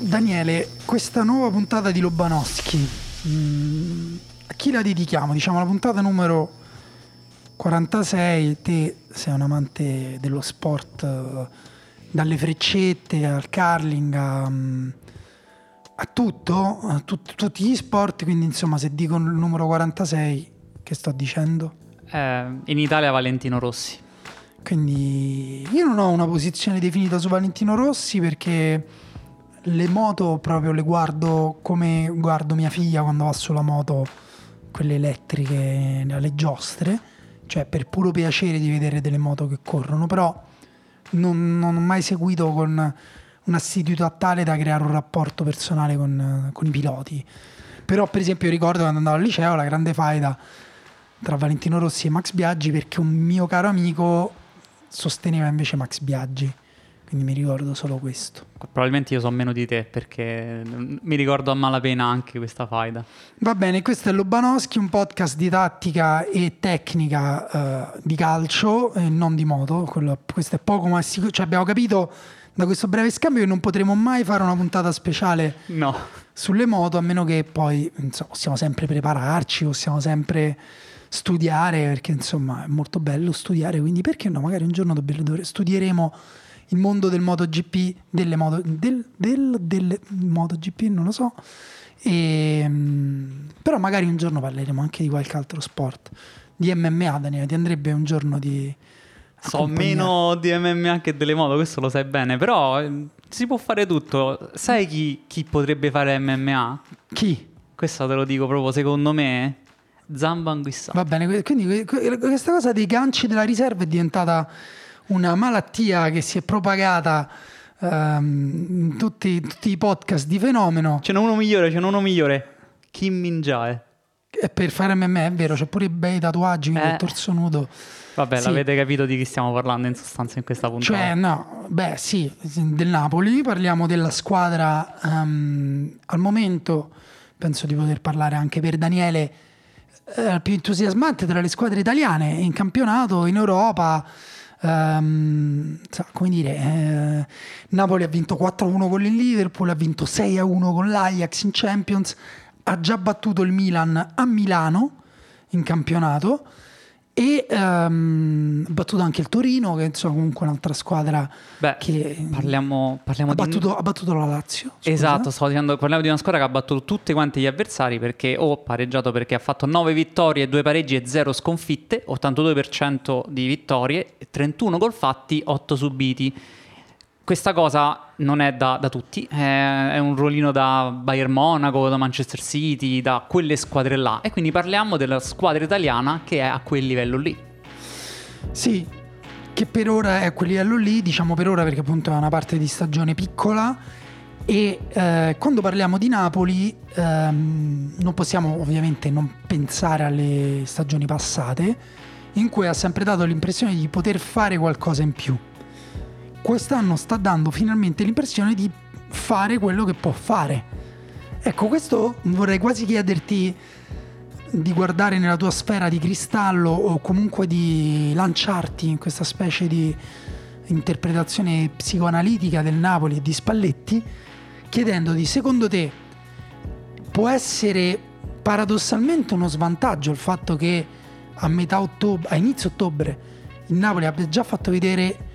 Daniele, questa nuova puntata di Lobanowski, mm, a chi la dedichiamo? Diciamo la puntata numero 46, te sei un amante dello sport, eh, dalle freccette al curling a, mm, a tutto, a tut- tutti gli sport, quindi insomma se dico il numero 46, che sto dicendo? Eh, in Italia Valentino Rossi. Quindi io non ho una posizione definita su Valentino Rossi perché le moto proprio le guardo come guardo mia figlia quando va sulla moto, quelle elettriche, le giostre, cioè per puro piacere di vedere delle moto che corrono, però non, non ho mai seguito con un'assiduità tale da creare un rapporto personale con, con i piloti. Però per esempio ricordo quando andavo al liceo la grande faida tra Valentino Rossi e Max Biaggi perché un mio caro amico sosteneva invece Max Biaggi. Quindi mi ricordo solo questo. Probabilmente io so meno di te perché mi ricordo a malapena anche questa faida. Va bene, questo è Lobanowski, un podcast di tattica e tecnica eh, di calcio e non di moto. Quello- questo è poco ma sicuro. Cioè abbiamo capito da questo breve scambio che non potremo mai fare una puntata speciale No. sulle moto, a meno che poi insomma, possiamo sempre prepararci, possiamo sempre studiare, perché insomma è molto bello studiare, quindi perché no? Magari un giorno dobbiamo- studieremo il mondo del MotoGP, delle moto, del, del, delle MotoGP, non lo so. E, mm, però magari un giorno parleremo anche di qualche altro sport. Di MMA, Daniele, ti andrebbe un giorno di... So accompagnare- meno di MMA che delle moto, questo lo sai bene, però eh, si può fare tutto. Sai chi, chi potrebbe fare MMA? Chi? Questo te lo dico proprio secondo me. Zamba Anguissa. Va bene, quindi que- que- questa cosa dei ganci della riserva è diventata una malattia che si è propagata ehm, in tutti, tutti i podcast di fenomeno. Ce n'è uno migliore, ce n'è uno migliore. Kim Min-jae. E per fare MMA è vero, c'è pure i bei tatuaggi, quindi Eh. il torso nudo. Vabbè, Sì. l'avete capito di chi stiamo parlando in sostanza in questa puntata. Cioè, no, beh, sì, del Napoli. Parliamo della squadra ehm, al momento. Penso di poter parlare anche per Daniele. eh, più entusiasmante tra le squadre italiane in campionato, in Europa. Ehm, sa- come dire, eh, Napoli ha vinto 4-1 con il Liverpool, ha vinto 6-1 con l'Ajax in Champions, ha già battuto il Milan a Milano in campionato e ehm, ha battuto anche il Torino, che insomma comunque è un'altra squadra Beh, che parliamo, parliamo ha, di... battuto, ha battuto la Lazio. scusa. Esatto, stavo dicendo, parliamo di una squadra che ha battuto tutti quanti gli avversari perché o pareggiato perché ha fatto 9 vittorie, 2 pareggi e 0 sconfitte, 82% di vittorie, 31 gol fatti, 8 subiti. Questa cosa non è da, da tutti, è, è un ruolino da Bayern Monaco, da Manchester City, da quelle squadre là. E quindi parliamo della squadra italiana che è a quel livello lì. Sì, che per ora è a quel livello lì, diciamo per ora perché appunto è una parte di stagione piccola e eh, quando parliamo di Napoli ehm, non possiamo ovviamente non pensare alle stagioni passate in cui ha sempre dato l'impressione di poter fare qualcosa in più. Quest'anno sta dando finalmente l'impressione di fare quello che può fare. Ecco, questo vorrei quasi chiederti di guardare nella tua sfera di cristallo o comunque di lanciarti in questa specie di interpretazione psicoanalitica del Napoli e di Spalletti, chiedendoti, secondo te, può essere paradossalmente uno svantaggio il fatto che a metà ottobre, a inizio ottobre, il Napoli abbia già fatto vedere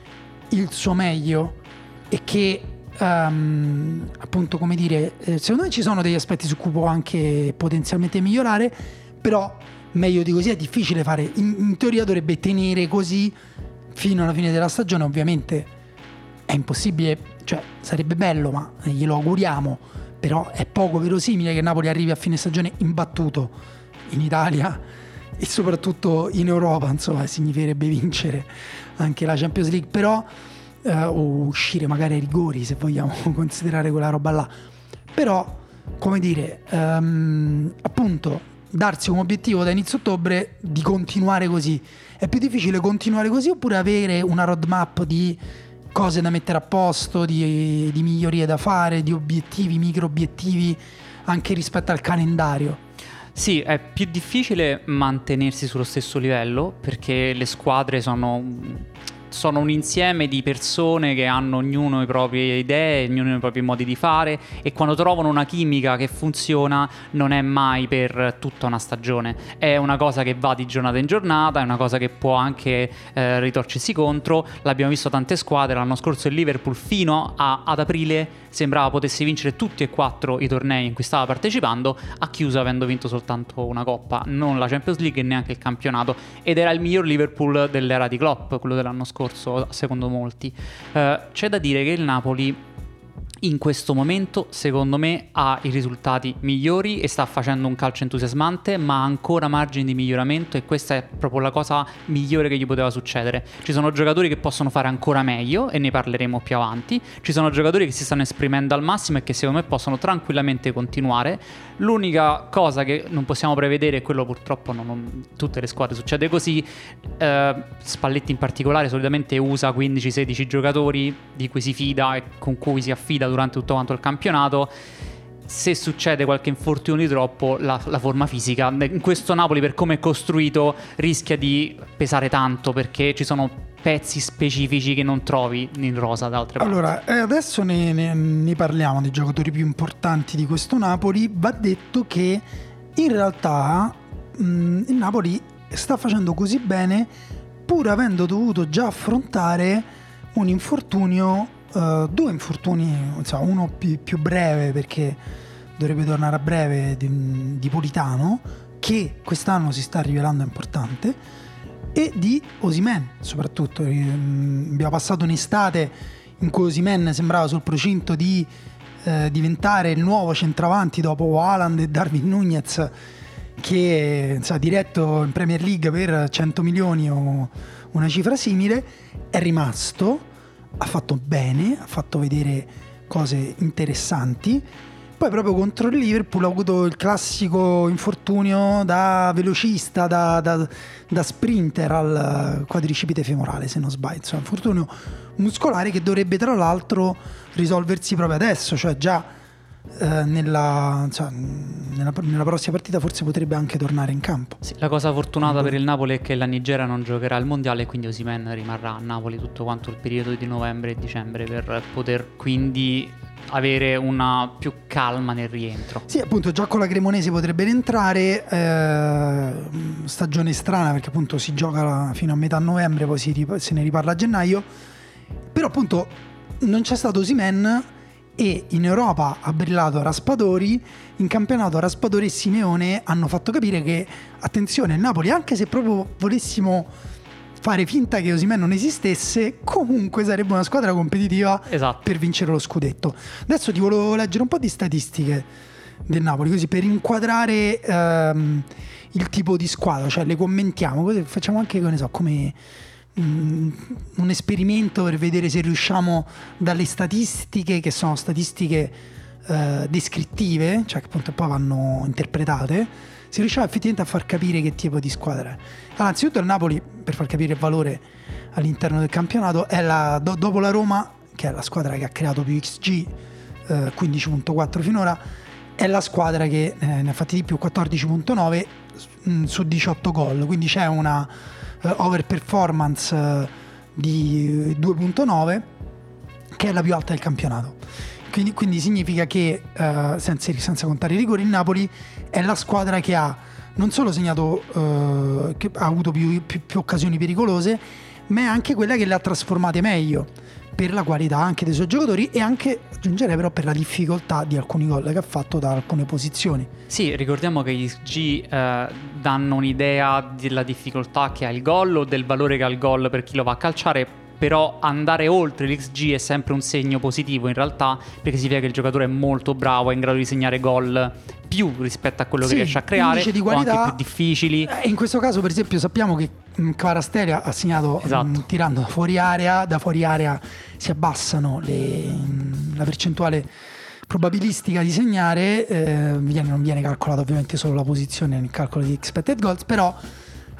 il suo meglio e che ehm, appunto come dire eh, secondo me ci sono degli aspetti su cui può anche potenzialmente migliorare però meglio di così è difficile fare. In, in teoria dovrebbe tenere così fino alla fine della stagione ovviamente è impossibile cioè sarebbe bello ma glielo auguriamo però è poco verosimile che Napoli arrivi a fine stagione imbattuto in Italia e soprattutto in Europa insomma significherebbe vincere anche la Champions League però eh, o uscire magari ai rigori se vogliamo considerare quella roba là però come dire, um, appunto darsi come obiettivo da inizio ottobre di continuare così. È più difficile continuare così oppure avere una roadmap di cose da mettere a posto, di, di migliorie da fare, di obiettivi, micro obiettivi anche rispetto al calendario? Sì, è più difficile mantenersi sullo stesso livello perché le squadre sono sono un insieme di persone che hanno ognuno le proprie idee, ognuno i propri modi di fare e quando trovano una chimica che funziona non è mai per tutta una stagione, è una cosa che va di giornata in giornata, è una cosa che può anche eh, ritorcersi contro, l'abbiamo visto tante squadre, l'anno scorso il Liverpool fino a, ad aprile sembrava potesse vincere tutti e quattro i tornei in cui stava partecipando, ha chiuso avendo vinto soltanto una coppa, non la Champions League e neanche il campionato ed era il miglior Liverpool dell'era di Klopp, quello dell'anno scorso scorso, secondo molti. Uh, c'è da dire che il Napoli in questo momento, secondo me, ha i risultati migliori e sta facendo un calcio entusiasmante, ma ha ancora margini di miglioramento e questa è proprio la cosa migliore che gli poteva succedere. Ci sono giocatori che possono fare ancora meglio e ne parleremo più avanti. Ci sono giocatori che si stanno esprimendo al massimo e che secondo me possono tranquillamente continuare. L'unica cosa che non possiamo prevedere, e quello purtroppo non, non tutte le squadre succede così, eh, Spalletti in particolare solitamente usa 15-16 giocatori di cui si fida e con cui si affida durante tutto quanto il campionato. Se succede qualche infortunio di troppo, la, la, forma fisica in questo Napoli, per come è costruito, rischia di pesare tanto perché ci sono pezzi specifici che non trovi in rosa da altre parti. Allora, eh, adesso ne, ne, ne parliamo dei giocatori più importanti di questo Napoli. Va detto che in realtà mh, mm, il Napoli sta facendo così bene pur avendo dovuto già affrontare un infortunio uh, due infortuni, insomma, uno più, più, breve perché dovrebbe tornare a breve di, di Politano, che quest'anno si sta rivelando importante, e di Osimen soprattutto. Abbiamo passato un'estate in cui Osimen sembrava sul procinto di eh, diventare il nuovo centravanti dopo Haaland e Darwin Nunez che insomma, diretto in Premier League per 100 milioni o una cifra simile è rimasto ha fatto bene, ha fatto vedere cose interessanti. Poi proprio contro il Liverpool ha avuto il classico infortunio da velocista, da, da, da sprinter al quadricipite femorale, se non sbaglio. Insomma, infortunio muscolare che dovrebbe tra l'altro risolversi proprio adesso, cioè già eh, nella, cioè, nella, nella, prossima partita forse potrebbe anche tornare in campo. Sì, la cosa fortunata per il Napoli è che la Nigeria non giocherà il mondiale e quindi Osimen rimarrà a Napoli tutto quanto il periodo di novembre e dicembre per poter quindi avere una più calma nel rientro. Sì, appunto, già con la Cremonese potrebbe rientrare. Eh, stagione strana perché appunto si gioca fino a metà novembre, poi rip- se ne riparla a gennaio. Però appunto non c'è stato Osimen e in Europa ha brillato Raspadori, in campionato Raspadori e Simeone hanno fatto capire che attenzione il Napoli anche se proprio volessimo fare finta che Osimen non esistesse, comunque sarebbe una squadra competitiva esatto. per vincere lo scudetto. Adesso ti volevo leggere un po' di statistiche del Napoli, così per inquadrare ehm, il tipo di squadra, cioè le commentiamo, così facciamo anche, ne so, come Un esperimento per vedere se riusciamo dalle statistiche che sono statistiche eh, descrittive, cioè che appunto poi vanno interpretate, se riusciamo effettivamente a far capire che tipo di squadra è. Allora, anzitutto il Napoli, per far capire il valore all'interno del campionato, è la, do, dopo la Roma, che è la squadra che ha creato più XG, eh, 15.4 finora, è la squadra che eh, ne ha fatti di più, 14.9 mh, mm, su 18 gol, quindi c'è una eh, overperformance eh, di 2.9 che è la più alta del campionato. Quindi, quindi significa che, eh, senza, senza, contare i rigori, il Napoli è la squadra che ha non solo segnato, eh, che ha avuto più, più, più occasioni pericolose, ma è anche quella che le ha trasformate meglio per la qualità anche dei suoi giocatori e anche, aggiungerei però, per la difficoltà di alcuni gol che ha fatto da alcune posizioni. Sì, ricordiamo che gli XG eh, danno un'idea della difficoltà che ha il gol o del valore che ha il gol per chi lo va a calciare però andare oltre l'XG è sempre un segno positivo in realtà perché significa che il giocatore è molto bravo, è in grado di segnare gol più rispetto a quello sì, che riesce a creare di qualità, o anche più difficili. Eh, in questo caso per esempio sappiamo che Cavarastelli ha segnato esatto. mh, tirando fuori area, da fuori area si abbassano le, la percentuale probabilistica di segnare, eh, viene, non viene calcolata ovviamente solo la posizione nel calcolo di expected goals, però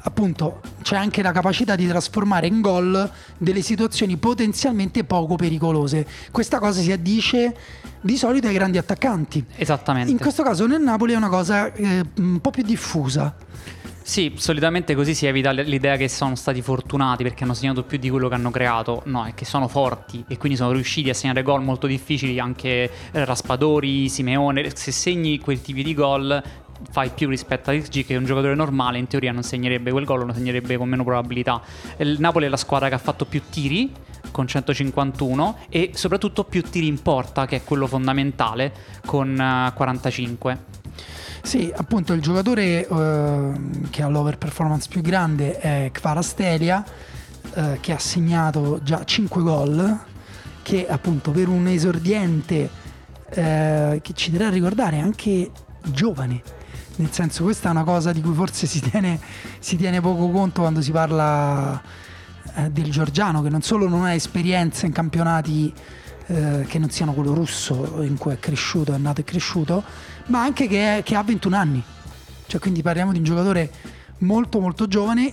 appunto c'è anche la capacità di trasformare in gol delle situazioni potenzialmente poco pericolose. Questa cosa si addice di solito ai grandi attaccanti. Esattamente. In questo caso nel Napoli è una cosa eh, un po' più diffusa. Sì, solitamente così si evita l'idea che sono stati fortunati perché hanno segnato più di quello che hanno creato. No, è che sono forti e quindi sono riusciti a segnare gol molto difficili anche eh, Raspadori, Simeone. Se segni quel tipo di gol fai più rispetto a XG che un giocatore normale in teoria non segnerebbe quel gol, lo segnerebbe con meno probabilità. Il Napoli è la squadra che ha fatto più tiri con 151 e soprattutto più tiri in porta che è quello fondamentale con 45. Sì, appunto il giocatore eh, che ha l'over performance più grande è Kvarastelia, eh, che ha segnato già 5 gol, che appunto per un esordiente eh, che ci dirà ricordare anche giovane. Nel senso, questa è una cosa di cui forse si tiene, si tiene poco conto quando si parla eh, del Giorgiano, che non solo non ha esperienza in campionati eh, che non siano quello russo in cui è cresciuto, è nato e cresciuto, ma anche che, è, che ha 21 anni. Cioè, quindi parliamo di un giocatore molto molto giovane.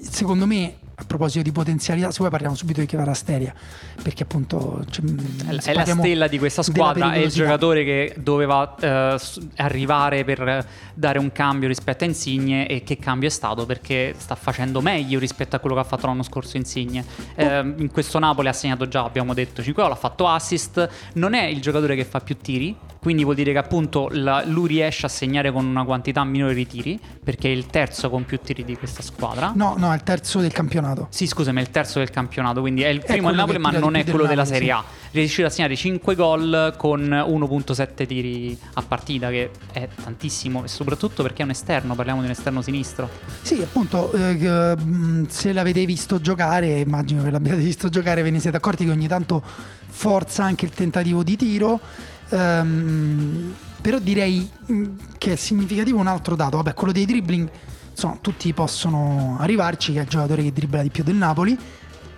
Secondo me a proposito di potenzialità, se vuoi parliamo subito di Chivarasteria, perché appunto... Cioè, è la stella di questa squadra, è il giocatore che doveva eh, arrivare per dare un cambio rispetto a Insigne e che cambio è stato perché sta facendo meglio rispetto a quello che ha fatto l'anno scorso Insigne. Oh. Eh, in questo Napoli ha segnato già, abbiamo detto, 5 gol, ha fatto assist, non è il giocatore che fa più tiri, quindi vuol dire che appunto la, lui riesce a segnare con una quantità minore di tiri, perché è il terzo con più tiri di questa squadra. No, no, è il terzo del campionato. Sì, scusami, è il terzo del campionato, quindi è il primo del Napoli, ma non è quello della Serie A. Sì. Riuscito a segnare 5 gol con 1.7 tiri a partita, che è tantissimo, e soprattutto perché è un esterno, parliamo di un esterno sinistro. Sì, appunto, eh, se l'avete visto giocare, immagino che l'abbiate visto giocare, ve ne siete accorti che ogni tanto forza anche il tentativo di tiro Um, però direi mm, che è significativo un altro dato, vabbè, quello dei dribbling, insomma, tutti possono arrivarci, che è il giocatore che dribbla di più del Napoli.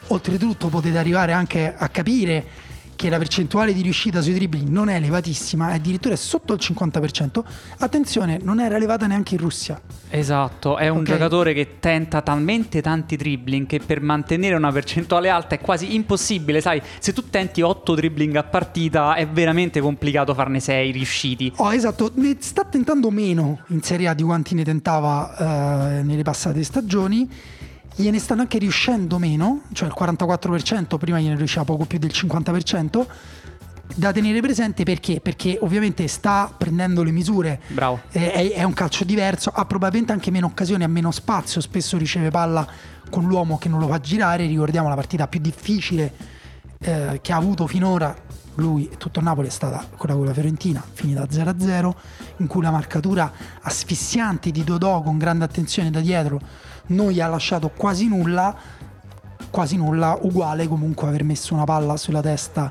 Oltretutto potete arrivare anche a capire che la percentuale di riuscita sui dribbling non è elevatissima, è addirittura sotto il 50%. Attenzione, non era elevata neanche in Russia. Esatto, è un okay. giocatore che tenta talmente tanti dribbling che per mantenere una percentuale alta è quasi impossibile, sai, se tu tenti 8 dribbling a partita è veramente complicato farne 6 riusciti. Oh, esatto, ne sta tentando meno in Serie A di quanti ne tentava eh, nelle passate stagioni gliene stanno anche riuscendo meno, cioè il 44%, prima gliene riusciva poco più del 50%. Da tenere presente perché? Perché ovviamente sta prendendo le misure, Bravo. Eh, è, è un calcio diverso, ha probabilmente anche meno occasioni, ha meno spazio, spesso riceve palla con l'uomo che non lo fa girare. Ricordiamo la partita più difficile eh, che ha avuto finora lui e tutto Napoli è stata quella con la Fiorentina, finita 0-0, in cui la marcatura asfissiante di Dodò con grande attenzione da dietro non gli ha lasciato quasi nulla, quasi nulla, uguale comunque aver messo una palla sulla testa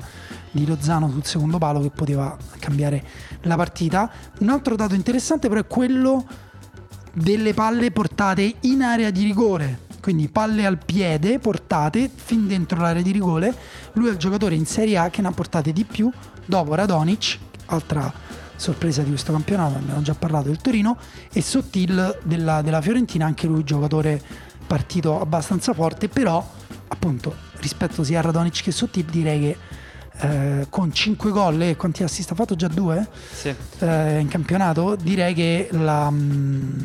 di Lozano sul secondo palo che poteva cambiare la partita. Un altro dato interessante però è quello delle palle portate in area di rigore, quindi palle al piede portate fin dentro l'area di rigore. Lui è il giocatore in Serie A che ne ha portate di più dopo Radonic, altra sorpresa di questo campionato, abbiamo già parlato del Torino, e Sottil della, della Fiorentina, anche lui giocatore partito abbastanza forte, però appunto rispetto sia a Radonic che Sottil direi che eh, con 5 gol e quanti assist ha fatto? Già due? Sì. Eh, in campionato, direi che la, mm,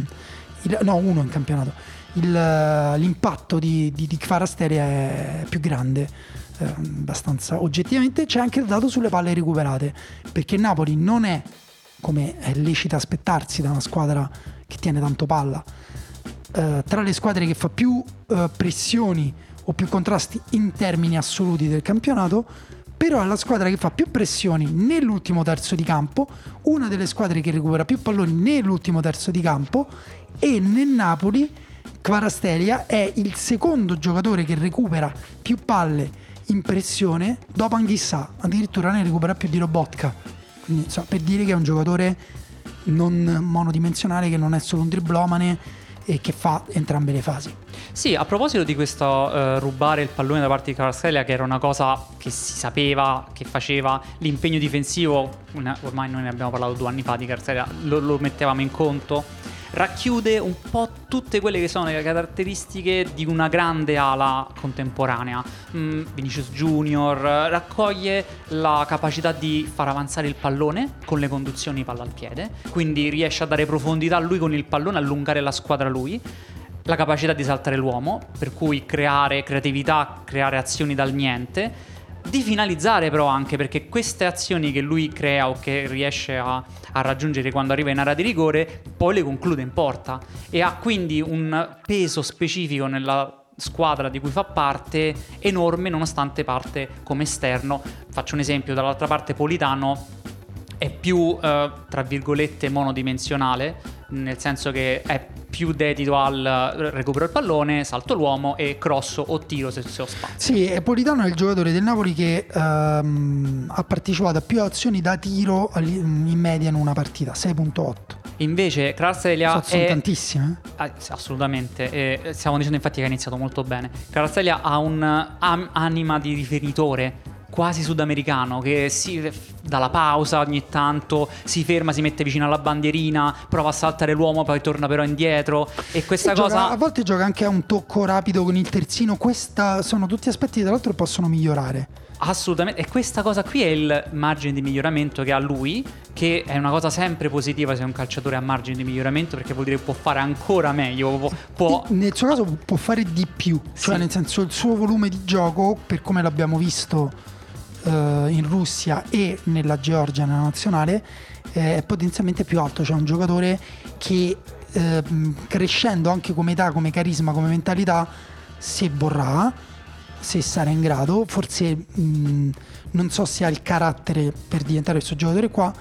il, no, uno in campionato. Il, l'impatto di, di, di Kvarasteri è più grande eh, abbastanza oggettivamente c'è anche il dato sulle palle recuperate perché Napoli non è come è lecito aspettarsi da una squadra che tiene tanto palla. Eh, tra le squadre che fa più eh, pressioni o più contrasti in termini assoluti del campionato, però è la squadra che fa più pressioni nell'ultimo terzo di campo, una delle squadre che recupera più palloni nell'ultimo terzo di campo e nel Napoli Kvarastelia è il secondo giocatore che recupera più palle in pressione dopo Anghissà, addirittura ne recupera più di Robotka. Quindi, so, per dire che è un giocatore non monodimensionale, che non è solo un driblomane e che fa entrambe le fasi. Sì, a proposito di questo uh, rubare il pallone da parte di Kvaratskhelia, che era una cosa che si sapeva che faceva l'impegno difensivo, ormai noi ne abbiamo parlato due anni fa di Kvaratskhelia, lo, lo mettevamo in conto racchiude un po' tutte quelle che sono le caratteristiche di una grande ala contemporanea. Mm, Vinicius Junior raccoglie la capacità di far avanzare il pallone con le conduzioni palla al piede, quindi riesce a dare profondità a lui con il pallone, allungare la squadra lui la capacità di saltare l'uomo, per cui creare creatività, creare azioni dal niente di finalizzare però anche perché queste azioni che lui crea o che riesce a, a, raggiungere quando arriva in area di rigore poi le conclude in porta. E ha quindi un peso specifico nella squadra di cui fa parte enorme nonostante parte come esterno. Faccio un esempio dall'altra parte Politano è più eh, tra virgolette monodimensionale nel senso che è più dedito al recupero del pallone, salto l'uomo e cross o tiro se, ho spazio. Sì, e Politano è il giocatore del Napoli che ehm, ha partecipato a più azioni da tiro in media in una partita, 6.8. Invece Kvaratskhelia sono è... tantissime. Eh? Ah, assolutamente, e stiamo dicendo infatti che ha iniziato molto bene. Kvaratskhelia ha un'anima di riferitore quasi sudamericano che si dà la pausa ogni tanto, si ferma, si mette vicino alla bandierina, prova a saltare l'uomo, poi torna però indietro e questa e cosa gioca, a volte gioca anche a un tocco rapido con il terzino, questa sono tutti aspetti tra l'altro che possono migliorare. Assolutamente, e questa cosa qui è il margine di miglioramento che ha lui, che è una cosa sempre positiva se un calciatore ha margine di miglioramento perché vuol dire che può fare ancora meglio. Può... Nel suo caso può fare di più, cioè sì. nel senso il suo volume di gioco, per come l'abbiamo visto eh, in Russia e nella Georgia, nella nazionale, eh, è potenzialmente più alto. C'è un giocatore che eh, crescendo anche come età, come carisma, come mentalità, se vorrà, se sarà in grado, forse mh, non so se ha il carattere per diventare questo giocatore qua,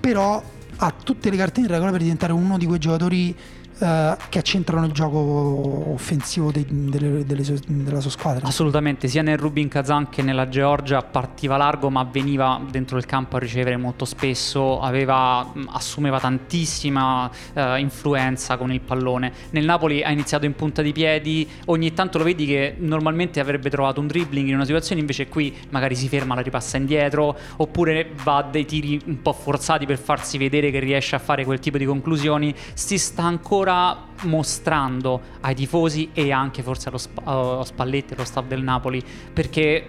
però ha tutte le carte in regola per diventare uno di quei giocatori eh, che accentrano il gioco offensivo dei, delle, delle della sua squadra. Assolutamente, sia nel Rubin Kazan che nella Georgia partiva largo ma veniva dentro il campo a ricevere molto spesso, aveva, assumeva tantissima uh, influenza con il pallone. Nel Napoli ha iniziato in punta di piedi, ogni tanto lo vedi che normalmente avrebbe trovato un dribbling in una situazione, invece qui magari si ferma, la ripassa indietro, oppure va a dei tiri un po' forzati per farsi vedere che riesce a fare quel tipo di conclusioni, si sta ancora ancora mostrando ai tifosi e anche forse allo, sp- allo Spalletti, allo staff del Napoli, perché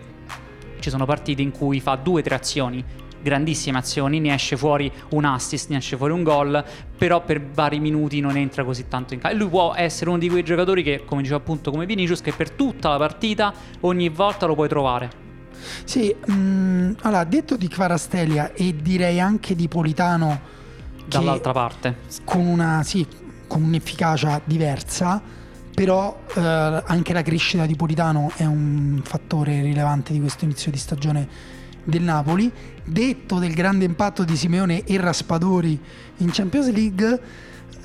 ci sono partite in cui fa due o tre azioni grandissime azioni, ne esce fuori un assist, ne esce fuori un gol, però per vari minuti non entra così tanto in campo. E lui può essere uno di quei giocatori che, come diceva appunto come Vinicius, che per tutta la partita ogni volta lo puoi trovare. Sì, mh, mm, allora detto di Kvarastelia e direi anche di Politano dall'altra parte con una sì, con un'efficacia diversa, però eh, anche la crescita di Politano è un fattore rilevante di questo inizio di stagione del Napoli. Detto del grande impatto di Simeone e Raspadori in Champions League,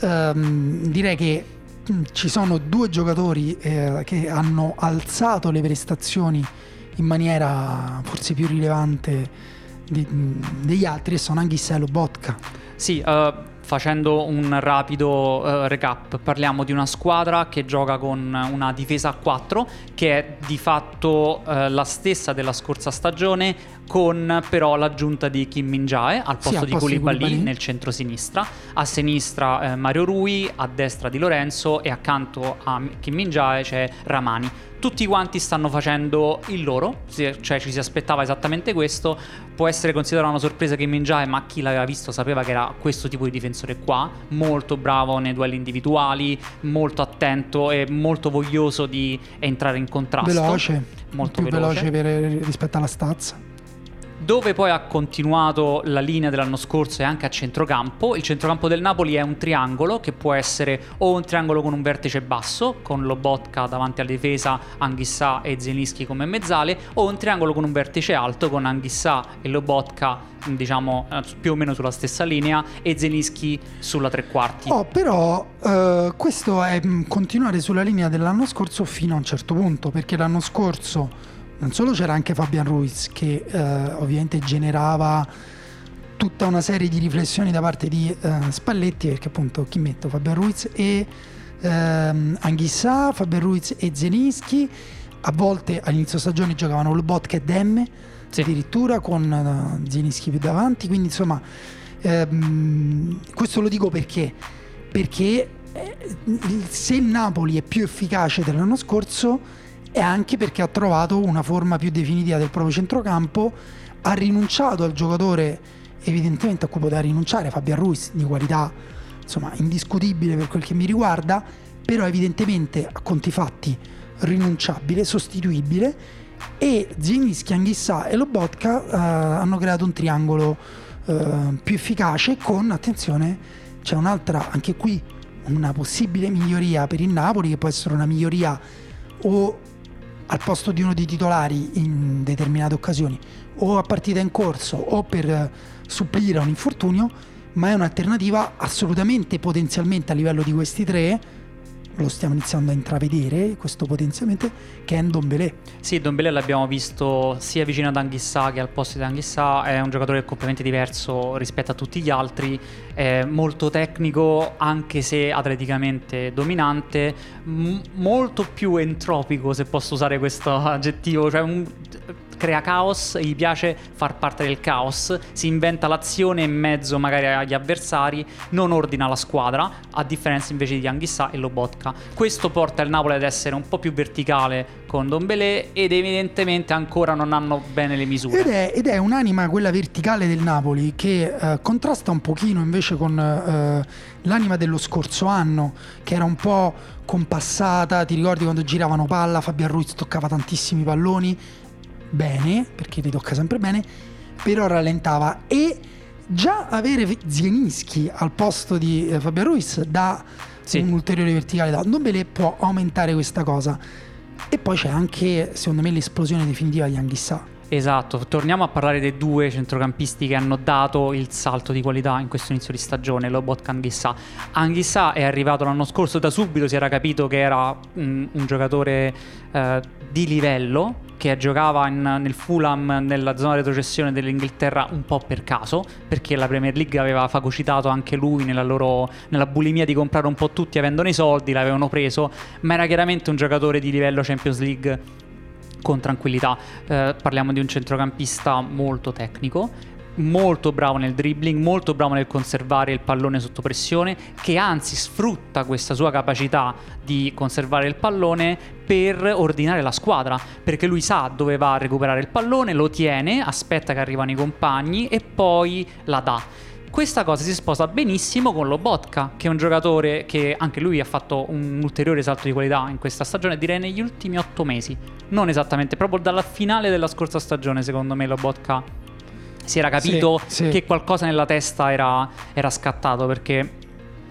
ehm, direi che mm, ci sono due giocatori eh, che hanno alzato le prestazioni in maniera forse più rilevante di, mm, degli altri e sono Anghissa e Lobotka. Sì, uh, facendo un rapido uh, recap, parliamo di una squadra che gioca con una difesa a 4 che è di fatto uh, la stessa della scorsa stagione con però l'aggiunta di Kim Min-jae al posto, sì, di, Koulibaly. nel centro-sinistra, a sinistra eh, Mario Rui, a destra di Lorenzo e accanto a Kim Min-jae c'è Ramani tutti quanti stanno facendo il loro, cioè ci si aspettava esattamente questo. Può essere considerata una sorpresa che Minjae, ma chi l'aveva visto sapeva che era questo tipo di difensore qua, molto bravo nei duelli individuali, molto attento e molto voglioso di entrare in contrasto. Veloce, molto più veloce, veloce per, rispetto alla stazza dove poi ha continuato la linea dell'anno scorso e anche a centrocampo. Il centrocampo del Napoli è un triangolo che può essere o un triangolo con un vertice basso, con Lobotka davanti alla difesa, Anghissà e Zelischi come mezzale, o un triangolo con un vertice alto con Anghissà e Lobotka diciamo eh, più o meno sulla stessa linea e Zelischi sulla tre quarti. Oh, però uh, questo è mm, continuare sulla linea dell'anno scorso fino a un certo punto, perché l'anno scorso non solo c'era anche Fabian Ruiz che eh, ovviamente generava tutta una serie di riflessioni da parte di eh, Spalletti perché appunto chi metto Fabian Ruiz e ehm, Anghissà, Faber Ruiz e Zeninski. A volte all'inizio stagione giocavano Lobotka e Demme, Sì. addirittura con uh, Zeninski più davanti. Quindi insomma, ehm, questo lo dico perché? Perché eh, se il Napoli è più efficace dell'anno scorso è anche perché ha trovato una forma più definitiva del proprio centrocampo, ha rinunciato al giocatore evidentemente a cui poteva rinunciare, Fabian Ruiz di qualità insomma indiscutibile per quel che mi riguarda, però evidentemente a conti fatti rinunciabile, sostituibile e Zielinski, Anghissà e Lobotka eh, hanno creato un triangolo eh, più efficace con, attenzione, c'è un'altra, anche qui una possibile miglioria per il Napoli che può essere una miglioria o al posto di uno dei titolari in determinate occasioni o a partita in corso o per eh, supplire a un infortunio ma è un'alternativa assolutamente potenzialmente a livello di questi tre lo stiamo iniziando a intravedere questo potenzialmente che è Ndombele. Sì, Dombele l'abbiamo visto sia vicino ad Anghissà che al posto di Anghissà, è un giocatore completamente diverso rispetto a tutti gli altri, è molto tecnico anche se atleticamente dominante, m- molto più entropico se posso usare questo aggettivo, cioè un- crea caos, gli piace far parte del caos, si inventa l'azione in mezzo magari agli avversari, non ordina la squadra, a differenza invece di Anghissà e Lobotka. Questo porta il Napoli ad essere un po' più verticale con Dombele ed evidentemente ancora non hanno bene le misure. Ed è, ed è un'anima, quella verticale del Napoli, che eh, contrasta un pochino invece con eh, l'anima dello scorso anno, che era un po' compassata. Ti ricordi quando giravano palla, Fabian Ruiz toccava tantissimi palloni, bene, perché li tocca sempre bene, però rallentava. E già avere Zieninski al posto di eh, Fabian Ruiz dà Sì. un ulteriore verticale da Ndombele può aumentare questa cosa. E poi c'è anche, secondo me, l'esplosione definitiva di Anghissà. Esatto, torniamo a parlare dei due centrocampisti che hanno dato il salto di qualità in questo inizio di stagione, Lobotka Anghissà. Anghissà è arrivato l'anno scorso, da subito si era capito che era mm, un giocatore eh, di livello, che giocava in- nel Fulham nella zona retrocessione dell'Inghilterra un po' per caso, perché la Premier League aveva fagocitato anche lui nella, loro, nella bulimia di comprare un po' tutti avendone i soldi, l'avevano preso, ma era chiaramente un giocatore di livello Champions League con tranquillità. Eh, parliamo di un centrocampista molto tecnico, molto bravo nel dribbling, molto bravo nel conservare il pallone sotto pressione, che anzi sfrutta questa sua capacità di conservare il pallone per ordinare la squadra, perché lui sa dove va a recuperare il pallone, lo tiene, aspetta che arrivano i compagni e poi la dà. Questa cosa si sposa benissimo con Lobotka, che è un giocatore che anche lui ha fatto un ulteriore salto di qualità in questa stagione, direi negli ultimi otto mesi. Non esattamente, proprio dalla finale della scorsa stagione, secondo me, Lobotka si era capito Sì, sì. che qualcosa nella testa era, era scattato, perché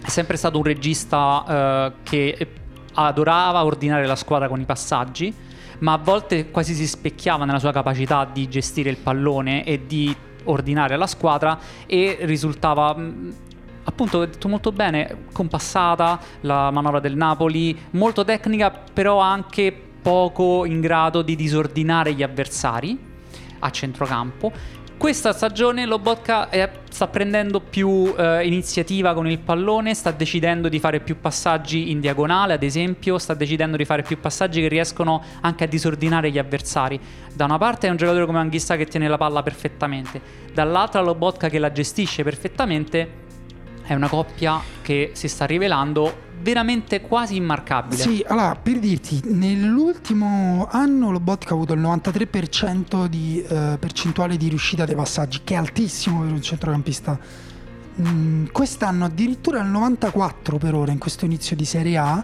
è sempre stato un regista eh, che adorava ordinare la squadra con i passaggi, ma a volte quasi si specchiava nella sua capacità di gestire il pallone e di ordinare la squadra e risultava mh, appunto detto molto bene compassata la manovra del Napoli molto tecnica però anche poco in grado di disordinare gli avversari a centrocampo questa stagione Lobotka è- sta prendendo più eh, iniziativa con il pallone, sta decidendo di fare più passaggi in diagonale, ad esempio, sta decidendo di fare più passaggi che riescono anche a disordinare gli avversari. Da una parte è un giocatore come Anghissà che tiene la palla perfettamente, dall'altra Lobotka che la gestisce perfettamente. È una coppia che si sta rivelando veramente quasi immarcabile. Sì, allora per dirti, nell'ultimo anno Lobotka ha avuto il 93% di eh, percentuale di riuscita dei passaggi, che è altissimo per un centrocampista. Mm, quest'anno addirittura il 94 per ora in questo inizio di Serie A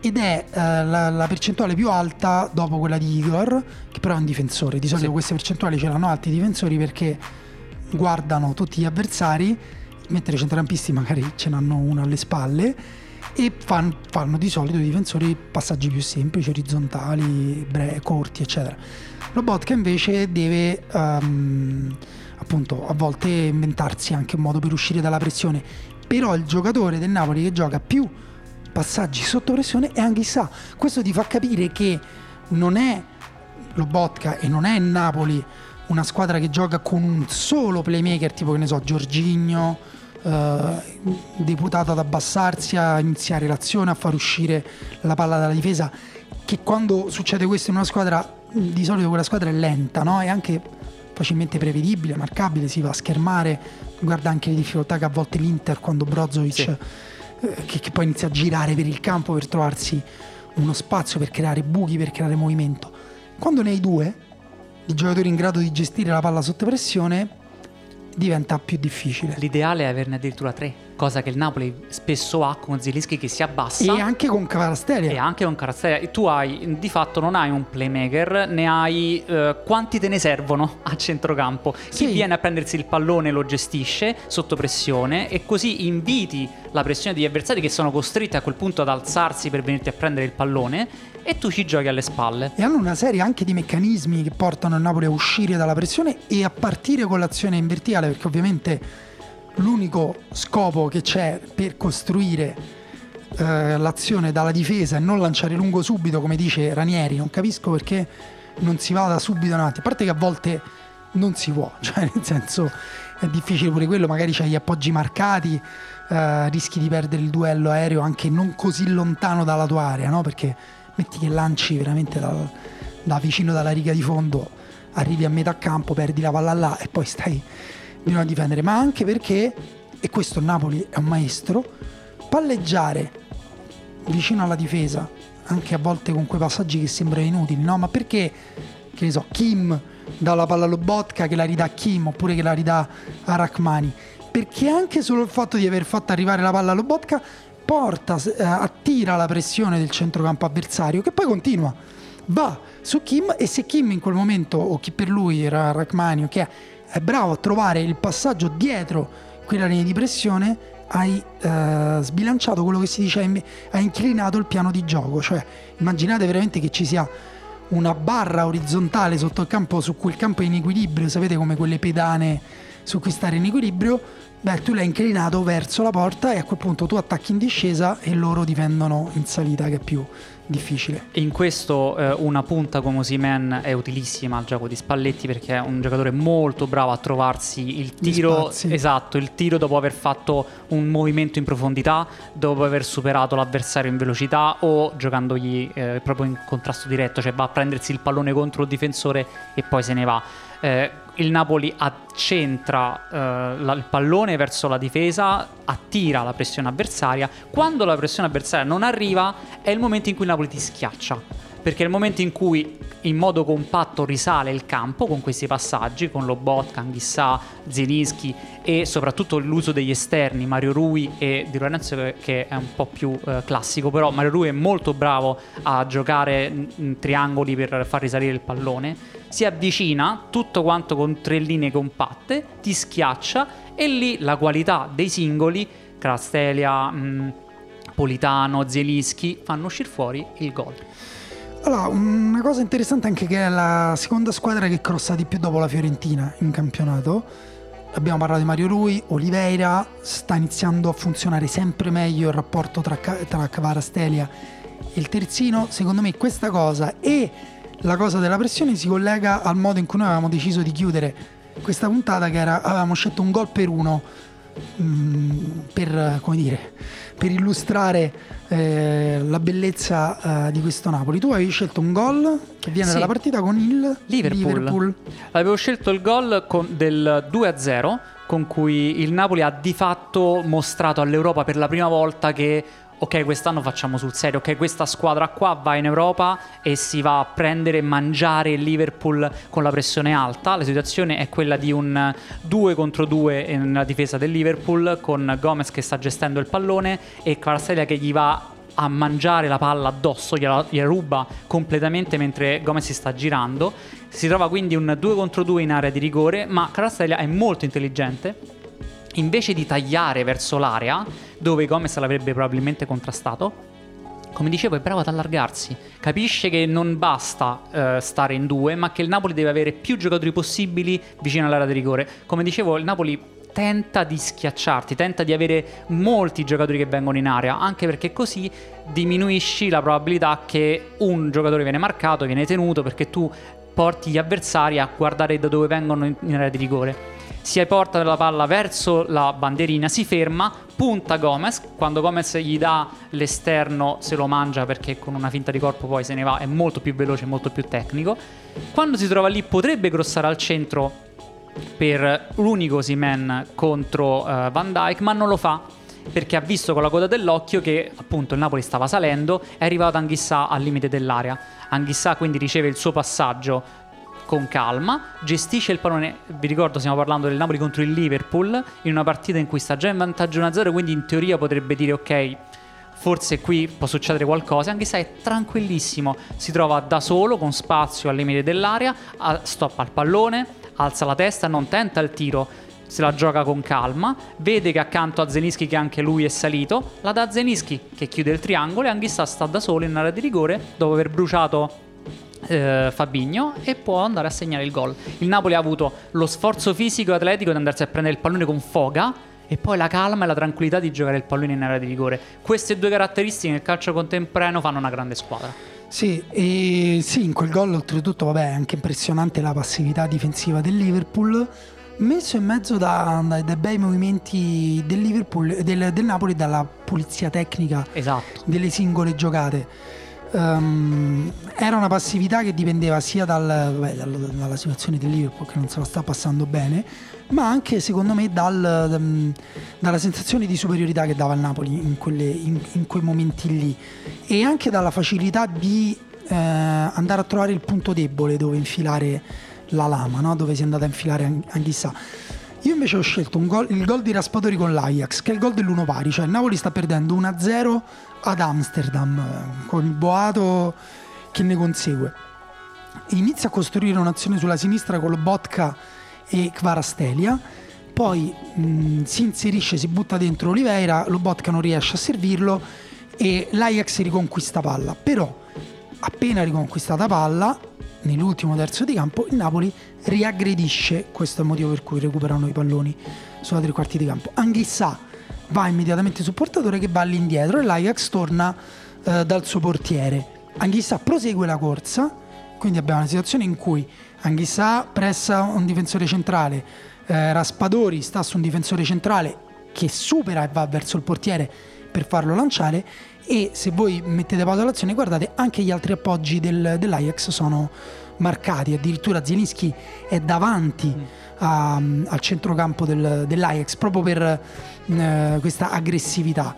ed è eh, la, la percentuale più alta dopo quella di Igor, che però è un difensore. Di solito Sì. queste percentuali ce l'hanno alti i difensori perché guardano tutti gli avversari, mentre i centrocampisti magari ce n'hanno uno alle spalle e fan- fanno di solito i difensori passaggi più semplici, orizzontali, bre- corti, eccetera. Lobotka invece deve ehm, appunto a volte inventarsi anche un modo per uscire dalla pressione. Però il giocatore del Napoli che gioca più passaggi sotto pressione è Anghissà. Questo ti fa capire che non è Lobotka e non è Napoli una squadra che gioca con un solo playmaker tipo che ne so Giorginio eh, deputato ad abbassarsi, a iniziare l'azione, a far uscire la palla dalla difesa, che quando succede questo in una squadra, di solito quella squadra è lenta, no? È anche facilmente prevedibile, marcabile, si va a schermare, guarda anche le difficoltà che a volte l'Inter quando Brozovic sì. eh, che, che poi inizia a girare per il campo per trovarsi uno spazio per creare buchi, per creare movimento. Quando ne hai due, di giocatori in grado di gestire la palla sotto pressione, diventa più difficile. L'ideale è averne addirittura tre, cosa che il Napoli spesso ha con Zilischi che si abbassa. E anche con Carastelia. E anche con Carastelia. Tu hai, di fatto, non hai un playmaker, ne hai eh, quanti te ne servono a centrocampo. Chi viene a prendersi il pallone lo gestisce sotto pressione e così inviti la pressione degli avversari che sono costretti a quel punto ad alzarsi per venirti a prendere il pallone e tu ci giochi alle spalle. E hanno una serie anche di meccanismi che portano il Napoli a uscire dalla pressione e a partire con l'azione in verticale, perché ovviamente l'unico scopo che c'è per costruire eh, l'azione dalla difesa e non lanciare lungo subito, come dice Ranieri, non capisco perché non si vada subito avanti, a parte che a volte non si può, cioè nel senso è difficile pure quello, magari c'hai gli appoggi marcati, eh, rischi di perdere il duello aereo anche non così lontano dalla tua area, no? Perché metti che lanci veramente da, da vicino dalla riga di fondo, arrivi a metà campo, perdi la palla là e poi stai di a difendere, ma anche perché, e questo Napoli è un maestro, palleggiare vicino alla difesa, anche a volte con quei passaggi che sembrano inutili, no? Ma perché, che ne so, Kim dà la palla allo Botka che la ridà a Kim oppure che la ridà a Rachmani? Perché anche solo il fatto di aver fatto arrivare la palla allo Botka porta, eh, attira la pressione del centrocampo avversario che poi continua, va su Kim e se Kim in quel momento o chi per lui era Rachmani che è bravo a trovare il passaggio dietro quella linea di pressione hai eh, sbilanciato quello che si dice, hai inclinato il piano di gioco, cioè immaginate veramente che ci sia una barra orizzontale sotto il campo su cui il campo è in equilibrio, sapete come quelle pedane su cui stare in equilibrio, beh tu l'hai inclinato verso la porta e a quel punto tu attacchi in discesa e loro difendono in salita che è più difficile. In questo eh, una punta come Osimen è utilissima al gioco di Spalletti perché è un giocatore molto bravo a trovarsi il tiro esatto, il tiro dopo aver fatto un movimento in profondità, dopo aver superato l'avversario in velocità o giocandogli eh, proprio in contrasto diretto, cioè va a prendersi il pallone contro il difensore e poi se ne va. Eh, il Napoli accentra eh, la, il pallone verso la difesa, attira la pressione avversaria. Quando la pressione avversaria non arriva, è il momento in cui il Napoli ti schiaccia perché il momento in cui in modo compatto risale il campo con questi passaggi, con Lobotka, Anghissà, Zelinski e soprattutto l'uso degli esterni, Mario Rui e Di Lorenzo che è un po' più eh, classico, però Mario Rui è molto bravo a giocare in triangoli per far risalire il pallone, si avvicina tutto quanto con tre linee compatte, ti schiaccia e lì la qualità dei singoli, Crastelia, mh, Politano, Zelischi, fanno uscire fuori il gol. Allora, una cosa interessante anche che è la seconda squadra che crossa di più dopo la Fiorentina in campionato. Abbiamo parlato di Mario Rui, Oliveira, sta iniziando a funzionare sempre meglio il rapporto tra, tra Cavarastelia e il terzino. Secondo me questa cosa e la cosa della pressione si collega al modo in cui noi avevamo deciso di chiudere questa puntata che era avevamo scelto un gol per uno mh, mm, per, dire, per illustrare eh, la bellezza eh, di questo Napoli. Tu avevi scelto un gol che viene sì. dalla partita con il Liverpool. Liverpool. Avevo scelto il gol del 2-0 con cui il Napoli ha di fatto mostrato all'Europa per la prima volta che ok, quest'anno facciamo sul serio, ok, questa squadra qua va in Europa e si va a prendere e mangiare il Liverpool con la pressione alta. La situazione è quella di un 2 contro 2 nella difesa del Liverpool con Gomez che sta gestendo il pallone e Kvaratskhelia che gli va a mangiare la palla addosso, gliela, gliela ruba completamente mentre Gomez si sta girando. Si trova quindi un 2 contro 2 in area di rigore, ma Kvaratskhelia è molto intelligente invece di tagliare verso l'area, dove Gomez l'avrebbe probabilmente contrastato, come dicevo, è bravo ad allargarsi. Capisce che non basta uh, stare in due, ma che il Napoli deve avere più giocatori possibili vicino all'area di rigore. Come dicevo, il Napoli tenta di schiacciarti, tenta di avere molti giocatori che vengono in area, anche perché così diminuisci la probabilità che un giocatore viene marcato, viene tenuto, perché tu porti gli avversari a guardare da dove vengono in area di rigore. Si porta la palla verso la bandierina, si ferma, punta Gomez, quando Gomez gli dà l'esterno se lo mangia perché con una finta di corpo poi se ne va, è molto più veloce, molto più tecnico. Quando si trova lì potrebbe grossare al centro per l'unico Simen contro uh, Van Dyke, ma non lo fa perché ha visto con la coda dell'occhio che appunto il Napoli stava salendo, è arrivato Anghissà al limite dell'area. Anghissà quindi riceve il suo passaggio con calma, gestisce il pallone, vi ricordo stiamo parlando del Napoli contro il Liverpool, in una partita in cui sta già in vantaggio 1-0, quindi in teoria potrebbe dire ok, forse qui può succedere qualcosa, anche se è tranquillissimo, si trova da solo con spazio al limite dell'area, stoppa il pallone, alza la testa, non tenta il tiro, se la gioca con calma, vede che accanto a Zenischi che anche lui è salito, la dà a Zenischi che chiude il triangolo e Anghissà sta da solo in area di rigore dopo aver bruciato eh, Fabigno e può andare a segnare il gol. Il Napoli ha avuto lo sforzo fisico e atletico di andarsi a prendere il pallone con foga e poi la calma e la tranquillità di giocare il pallone in area di rigore. Queste due caratteristiche nel calcio contemporaneo fanno una grande squadra. Sì, e sì, in quel gol oltretutto vabbè, è anche impressionante la passività difensiva del Liverpool, messo in mezzo da, da, dai bei movimenti del, del, del Napoli dalla pulizia tecnica esatto. delle singole giocate um, era una passività che dipendeva sia dal, dal, dalla situazione del Liverpool che non se la sta passando bene, ma anche secondo me dal, um, dalla sensazione di superiorità che dava il Napoli in, quelle, in, in quei momenti lì e anche dalla facilità di eh, andare a trovare il punto debole dove infilare la lama, no? dove si è andata a infilare Anghissà. Io invece ho scelto gol, il gol di Raspadori con l'Ajax, che è il gol dell'1 pari, cioè il Napoli sta perdendo 1-0 ad Amsterdam, con il boato che ne consegue. Inizia a costruire un'azione sulla sinistra con Lobotka e Kvarastelia, poi mh, si inserisce, si butta dentro Oliveira, Lobotka non riesce a servirlo e l'Ajax riconquista palla. Però appena riconquistata palla, nell'ultimo terzo di campo, il Napoli riaggredisce, questo è il motivo per cui recuperano i palloni sulla tre quarti di campo. Anghissà va immediatamente sul portatore che va all'indietro e l'Ajax torna eh, dal suo portiere. Anghissà prosegue la corsa, quindi abbiamo una situazione in cui Anghissà pressa un difensore centrale, eh, Raspadori sta su un difensore centrale che supera e va verso il portiere per farlo lanciare e se voi mettete pausa all'azione guardate anche gli altri appoggi del, dell'Ajax sono marcati, addirittura Zielinski è davanti mm. A, al centrocampo del, dell'Ajax proprio per eh, questa aggressività.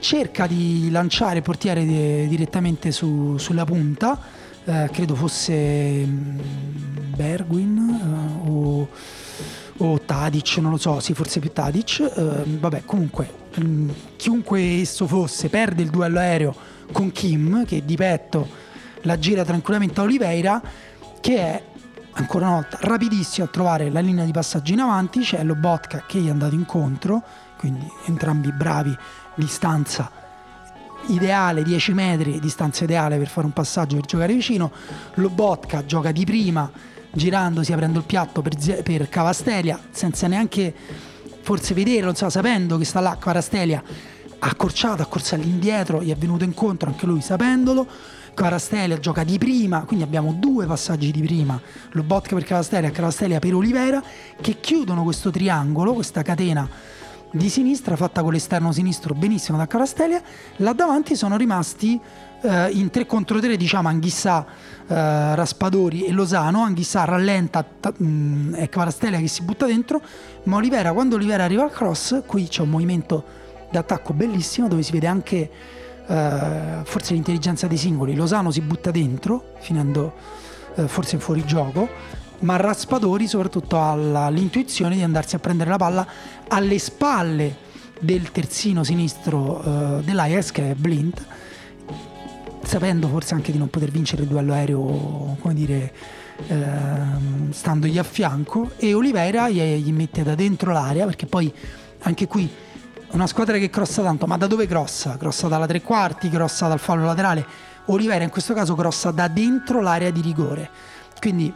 Cerca di lanciare il portiere de, direttamente su, sulla punta, eh, credo fosse mm, Bergwin eh, o, o, Tadic, non lo so, sì forse più Tadic, eh, vabbè comunque mm, chiunque esso fosse perde il duello aereo con Kim che di petto la gira tranquillamente a Oliveira che è ancora una volta rapidissimo a trovare la linea di passaggio in avanti, c'è Lobotka che gli è andato incontro, quindi entrambi bravi, distanza ideale 10 metri, distanza ideale per fare un passaggio per giocare vicino, Lobotka gioca di prima girandosi aprendo il piatto per, per Cavastelia senza neanche forse vederlo, so, sapendo che sta là Cavastelia accorciato, accorsa all'indietro, gli è venuto incontro anche lui sapendolo Carastelia gioca di prima, quindi abbiamo due passaggi di prima, Lobotka per Carastelia e Carastelia per Olivera, che chiudono questo triangolo, questa catena di sinistra fatta con l'esterno sinistro benissimo da Carastelia, là davanti sono rimasti eh, in 3 contro 3 diciamo Anghissà, eh, Raspadori e Losano, Anghissà rallenta t- mh, mm, è Carastelia che si butta dentro, ma Olivera quando Olivera arriva al cross, qui c'è un movimento d'attacco bellissimo dove si vede anche eh, forse l'intelligenza dei singoli. Losano si butta dentro, finendo eh, forse in fuorigioco, ma Raspadori soprattutto ha l'intuizione di andarsi a prendere la palla alle spalle del terzino sinistro eh, dell'Ajax che è Blint sapendo forse anche di non poter vincere il duello aereo come dire eh, standogli a fianco e Oliveira gli, gli mette da dentro l'area perché poi anche qui una squadra che crossa tanto, ma da dove crossa? Crossa dalla tre quarti, crossa dal fallo laterale. Oliveira in questo caso crossa da dentro l'area di rigore. Quindi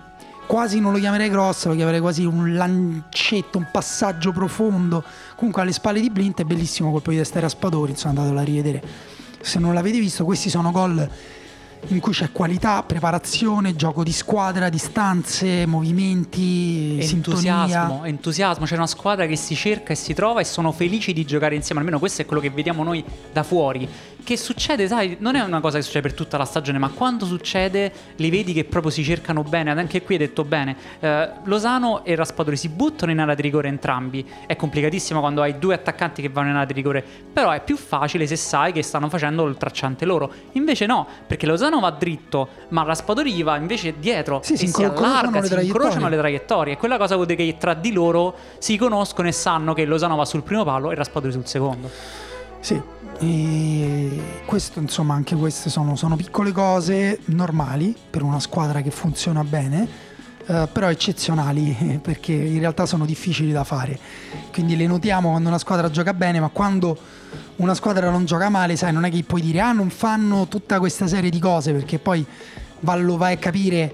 quasi non lo chiamerei cross, lo chiamerei quasi un lancetto, un passaggio profondo. Comunque alle spalle di Blint è bellissimo colpo di testa a Spadori, insomma andatelo a rivedere. Se non l'avete visto, questi sono gol in cui c'è qualità, preparazione, gioco di squadra, distanze, movimenti, entusiasmo, entusiasmo, c'è una squadra che si cerca e si trova e sono felici di giocare insieme, almeno questo è quello che vediamo noi da fuori. Che succede, sai, non è una cosa che succede per tutta la stagione, ma quando succede li vedi che proprio si cercano bene. Anche qui hai detto bene, eh, Losano e Raspadori si buttano in area di rigore entrambi. È complicatissimo quando hai due attaccanti che vanno in area di rigore, però è più facile se sai che stanno facendo il tracciante loro. Invece no, perché Losano va dritto, ma Raspadori gli va invece dietro Sì, si si allarga, si incrociano le traiettorie. E quella cosa vuol dire che tra di loro si conoscono e sanno che Losano va sul primo palo e Raspadori sul secondo. Sì, questo insomma anche queste sono, sono piccole cose normali per una squadra che funziona bene, eh, però eccezionali perché in realtà sono difficili da fare. Quindi le notiamo quando una squadra gioca bene, ma quando una squadra non gioca male, sai, non è che puoi dire ah non fanno tutta questa serie di cose perché poi va- lo vai a capire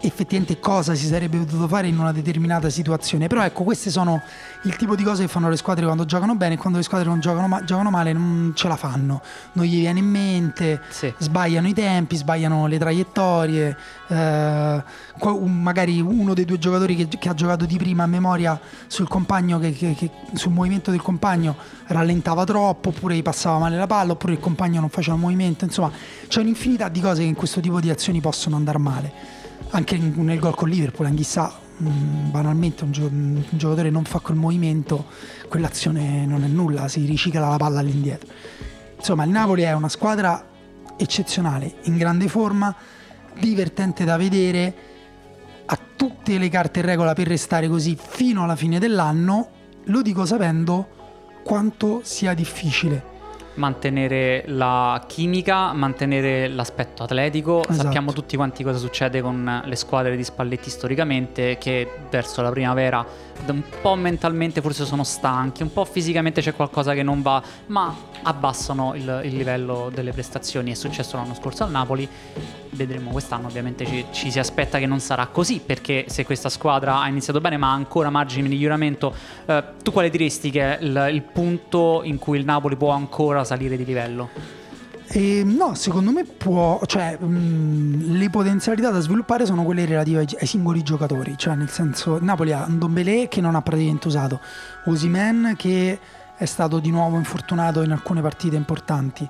effettivamente cosa si sarebbe potuto fare in una determinata situazione. Però ecco, queste sono il tipo di cose che fanno le squadre quando giocano bene e quando le squadre non giocano, ma- giocano male non ce la fanno. Non gli viene in mente, Sì. sbagliano i tempi, sbagliano le traiettorie. eh, magari uno dei due giocatori che, che ha giocato di prima a memoria sul compagno, che- che- che- sul movimento del compagno, rallentava troppo, oppure gli passava male la palla, oppure il compagno non faceva il movimento. Insomma, c'è un'infinità di cose che in questo tipo di azioni possono andare male. Anche nel gol con Liverpool, Anghissà, mh, banalmente un, gio- un giocatore non fa quel movimento, quell'azione non è nulla, si ricicla la palla all'indietro. Insomma, il Napoli è una squadra eccezionale, in grande forma, divertente da vedere, ha tutte le carte in regola per restare così fino alla fine dell'anno. Lo dico sapendo quanto sia difficile. Mantenere la chimica, mantenere l'aspetto atletico. Esatto. Sappiamo tutti quanti cosa succede con le squadre di Spalletti storicamente, che verso la primavera un po' mentalmente forse sono stanchi, un po' fisicamente c'è qualcosa che non va, ma abbassano il, il livello delle prestazioni. È successo l'anno scorso al Napoli, vedremo quest'anno, ovviamente ci, ci si aspetta che non sarà così, perché se questa squadra ha iniziato bene ma ha ancora margini di miglioramento, eh, tu quale diresti che è il, il punto in cui il Napoli può ancora salire di livello? E no, secondo me può, cioè, mh, le potenzialità da sviluppare sono quelle relative ai, ai singoli giocatori, cioè nel senso Napoli ha Ndombele che non ha praticamente usato, Osimen che è stato di nuovo infortunato in alcune partite importanti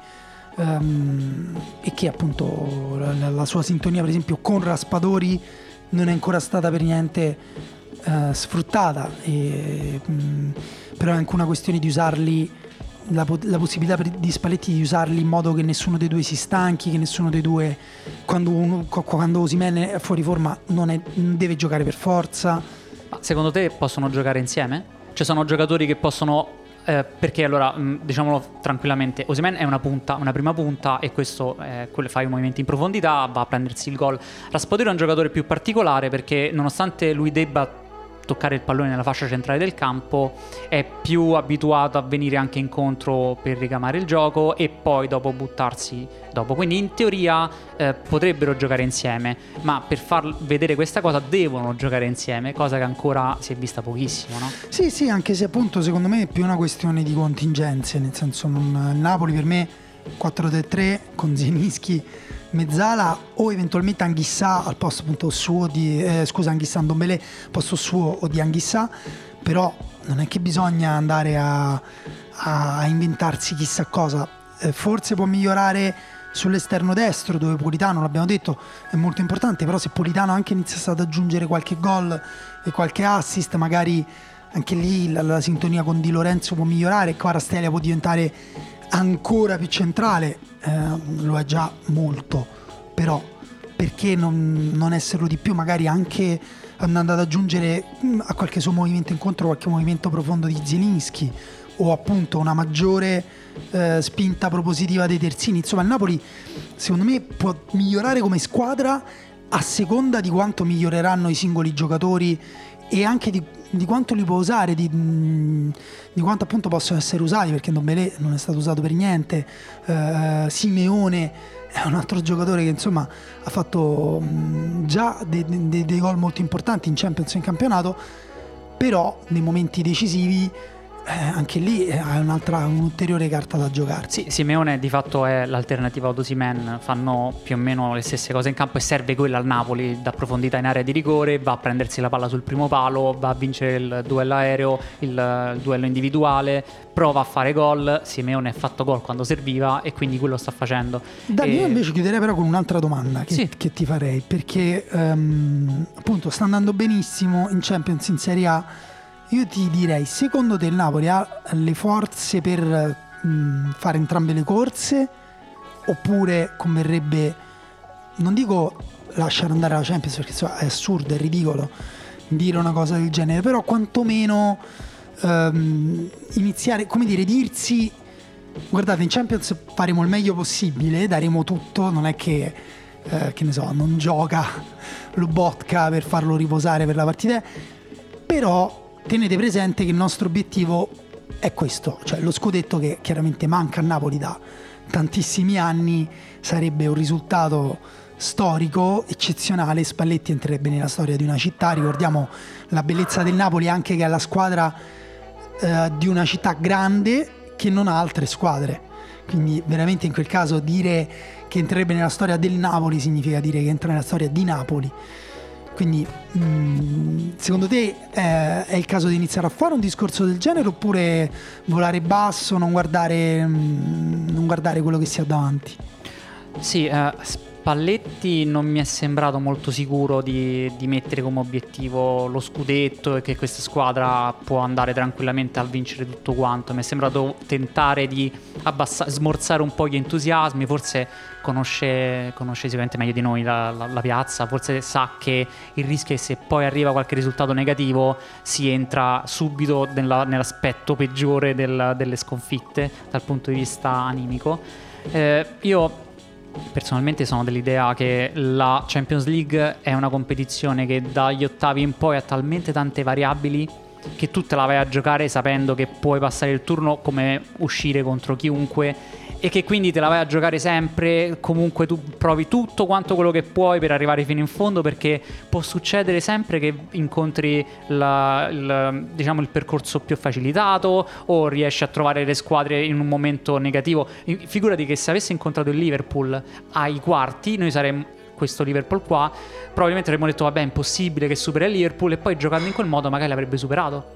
ehm, e che appunto la, la sua sintonia per esempio con Raspadori non è ancora stata per niente eh, sfruttata, e, mh, però è anche una questione di usarli la, la possibilità per- di Spalletti di usarli in modo che nessuno dei due si stanchi, che nessuno dei due, quando, uno, qu- quando Osimene è fuori forma, non, è- non deve giocare per forza. Ma secondo te possono giocare insieme? Ci sono giocatori che possono. Eh, perché allora, mh, diciamolo tranquillamente, Osimen è una punta, una prima punta e questo eh, fa i movimenti in profondità, va a prendersi il gol. Raspadori è un giocatore più particolare perché nonostante lui debba toccare il pallone nella fascia centrale del campo, è più abituato a venire anche incontro per ricamare il gioco e poi dopo buttarsi dopo. Quindi in teoria eh, potrebbero giocare insieme, ma per far vedere questa cosa devono giocare insieme, cosa che ancora si è vista pochissimo, no? Sì, sì, anche se appunto secondo me è più una questione di contingenze, nel senso non, Napoli per me 4-3-3 con Zenischi, Mezzala o eventualmente Anghissà al posto appunto suo di, eh, scusa Anghissà Ndombele al posto suo o di Anghissà, però non è che bisogna andare a, a inventarsi chissà cosa, Eh, forse può migliorare sull'esterno destro dove Politano, l'abbiamo detto, è molto importante, però se Politano anche iniziasse ad aggiungere qualche gol e qualche assist, magari anche lì la, la sintonia con Di Lorenzo può migliorare, Kvarastelia può diventare ancora più centrale, eh, lo è già molto, però perché non, non esserlo di più, magari anche andando ad aggiungere mm, a qualche suo movimento incontro qualche movimento profondo di Zielinski o appunto una maggiore eh, spinta propositiva dei terzini. Insomma, il Napoli secondo me può migliorare come squadra a seconda di quanto miglioreranno i singoli giocatori e anche di, di quanto li può usare, di, mh, di quanto appunto possono essere usati, perché Ndombele non è stato usato per niente, eh, Simeone è un altro giocatore che insomma ha fatto mh, già dei, dei- dei gol molto importanti in Champions e in campionato, però nei momenti decisivi eh, anche lì è un'altra, un'ulteriore carta da giocare. Sì, Simeone di fatto è l'alternativa ad Osimen, fanno più o meno le stesse cose in campo e serve quella al Napoli da profondità in area di rigore, va a prendersi la palla sul primo palo, va a vincere il duello aereo, il, il duello individuale, prova a fare gol, Simeone ha fatto gol quando serviva e quindi quello sta facendo. Dani, e... io invece chiuderei però con un'altra domanda che, sì. che ti farei, perché um, appunto sta andando benissimo in Champions, in Serie A io ti direi, secondo te il Napoli ha le forze per mh, mm, fare entrambe le corse? Oppure converrebbe, non dico lasciare andare la Champions perché è assurdo, è ridicolo dire una cosa del genere, però quantomeno um, iniziare, come dire, dirsi guardate in Champions faremo il meglio possibile, daremo tutto, non è che, eh, che ne so, non gioca lo Botka per farlo riposare per la partita, però tenete presente che il nostro obiettivo è questo, cioè lo scudetto che chiaramente manca a Napoli da tantissimi anni sarebbe un risultato storico eccezionale. Spalletti entrerebbe nella storia di una città. Ricordiamo la bellezza del Napoli anche che è la squadra eh, di una città grande che non ha altre squadre. Quindi veramente in quel caso dire che entrerebbe nella storia del Napoli significa dire che entra nella storia di Napoli. Quindi, mh, mm, secondo te eh, è il caso di iniziare a fare un discorso del genere oppure volare basso, non guardare, mh, mm, non guardare quello che si ha davanti? Sì, eh, Spalletti non mi è sembrato molto sicuro di, di, mettere come obiettivo lo scudetto e che questa squadra può andare tranquillamente a vincere tutto quanto. Mi è sembrato tentare di abbassa- smorzare un po' gli entusiasmi, forse conosce, conosce sicuramente meglio di noi la, la, la, piazza, forse sa che il rischio è che se poi arriva qualche risultato negativo si entra subito nella, nell'aspetto peggiore del, delle sconfitte dal punto di vista animico. Eh, io personalmente sono dell'idea che la Champions League è una competizione che dagli ottavi in poi ha talmente tante variabili che tu te la vai a giocare sapendo che puoi passare il turno come uscire contro chiunque e che quindi te la vai a giocare sempre, comunque tu provi tutto quanto quello che puoi per arrivare fino in fondo perché può succedere sempre che incontri la, il, diciamo, il percorso più facilitato o riesci a trovare le squadre in un momento negativo. Figurati che se avessi incontrato il Liverpool ai quarti, noi saremmo questo Liverpool qua, probabilmente avremmo detto vabbè è impossibile che superi il Liverpool e poi giocando in quel modo magari l'avrebbe superato.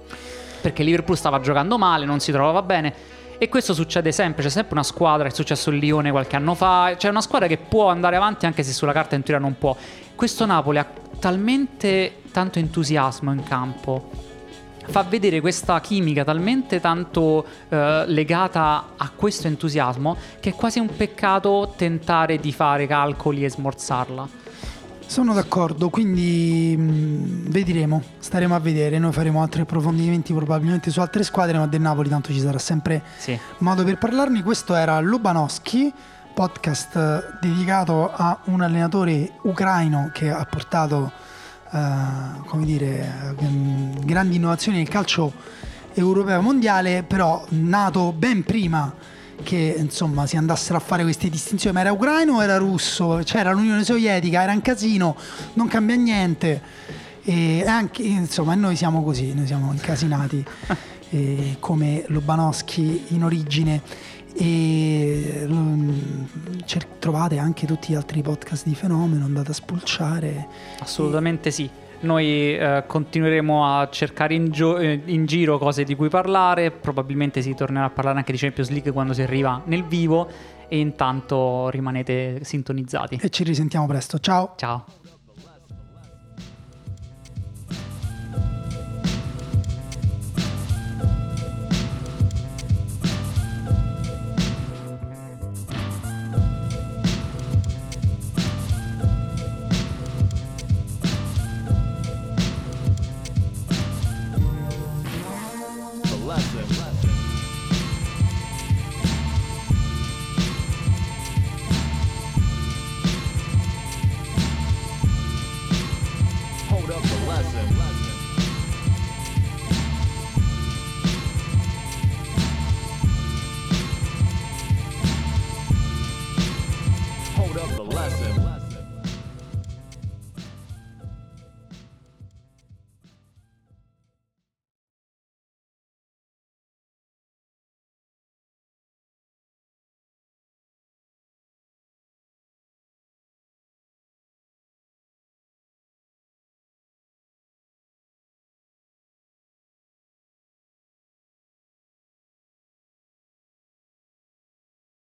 Perché Liverpool stava giocando male, non si trovava bene e questo succede sempre, c'è sempre una squadra, è successo il Lione qualche anno fa, c'è una squadra che può andare avanti anche se sulla carta in teoria non può. Questo Napoli ha talmente tanto entusiasmo in campo, fa vedere questa chimica talmente tanto eh, legata a questo entusiasmo che è quasi un peccato tentare di fare calcoli e smorzarla. Sono d'accordo, quindi mh, mm, vedremo, staremo a vedere, noi faremo altri approfondimenti probabilmente su altre squadre, ma del Napoli tanto ci sarà sempre sì. modo per parlarne. Questo era Lubanowski, podcast eh, dedicato a un allenatore ucraino che ha portato uh, come dire, uh, grandi innovazioni nel calcio europeo mondiale, però nato ben prima che insomma si andassero a fare queste distinzioni, ma era ucraino o era russo? C'era l'Unione Sovietica, era un casino, non cambia niente. E anche, insomma, noi siamo così, noi siamo incasinati eh, come Lobanowski in origine. E cer- trovate anche tutti gli altri podcast di Fenomeno, andate a spulciare. Assolutamente e... sì. Noi eh, continueremo a cercare in, gio- eh, in, giro cose di cui parlare, probabilmente si tornerà a parlare anche di Champions League quando si arriva nel vivo e intanto rimanete sintonizzati. E ci risentiamo presto, ciao. Ciao.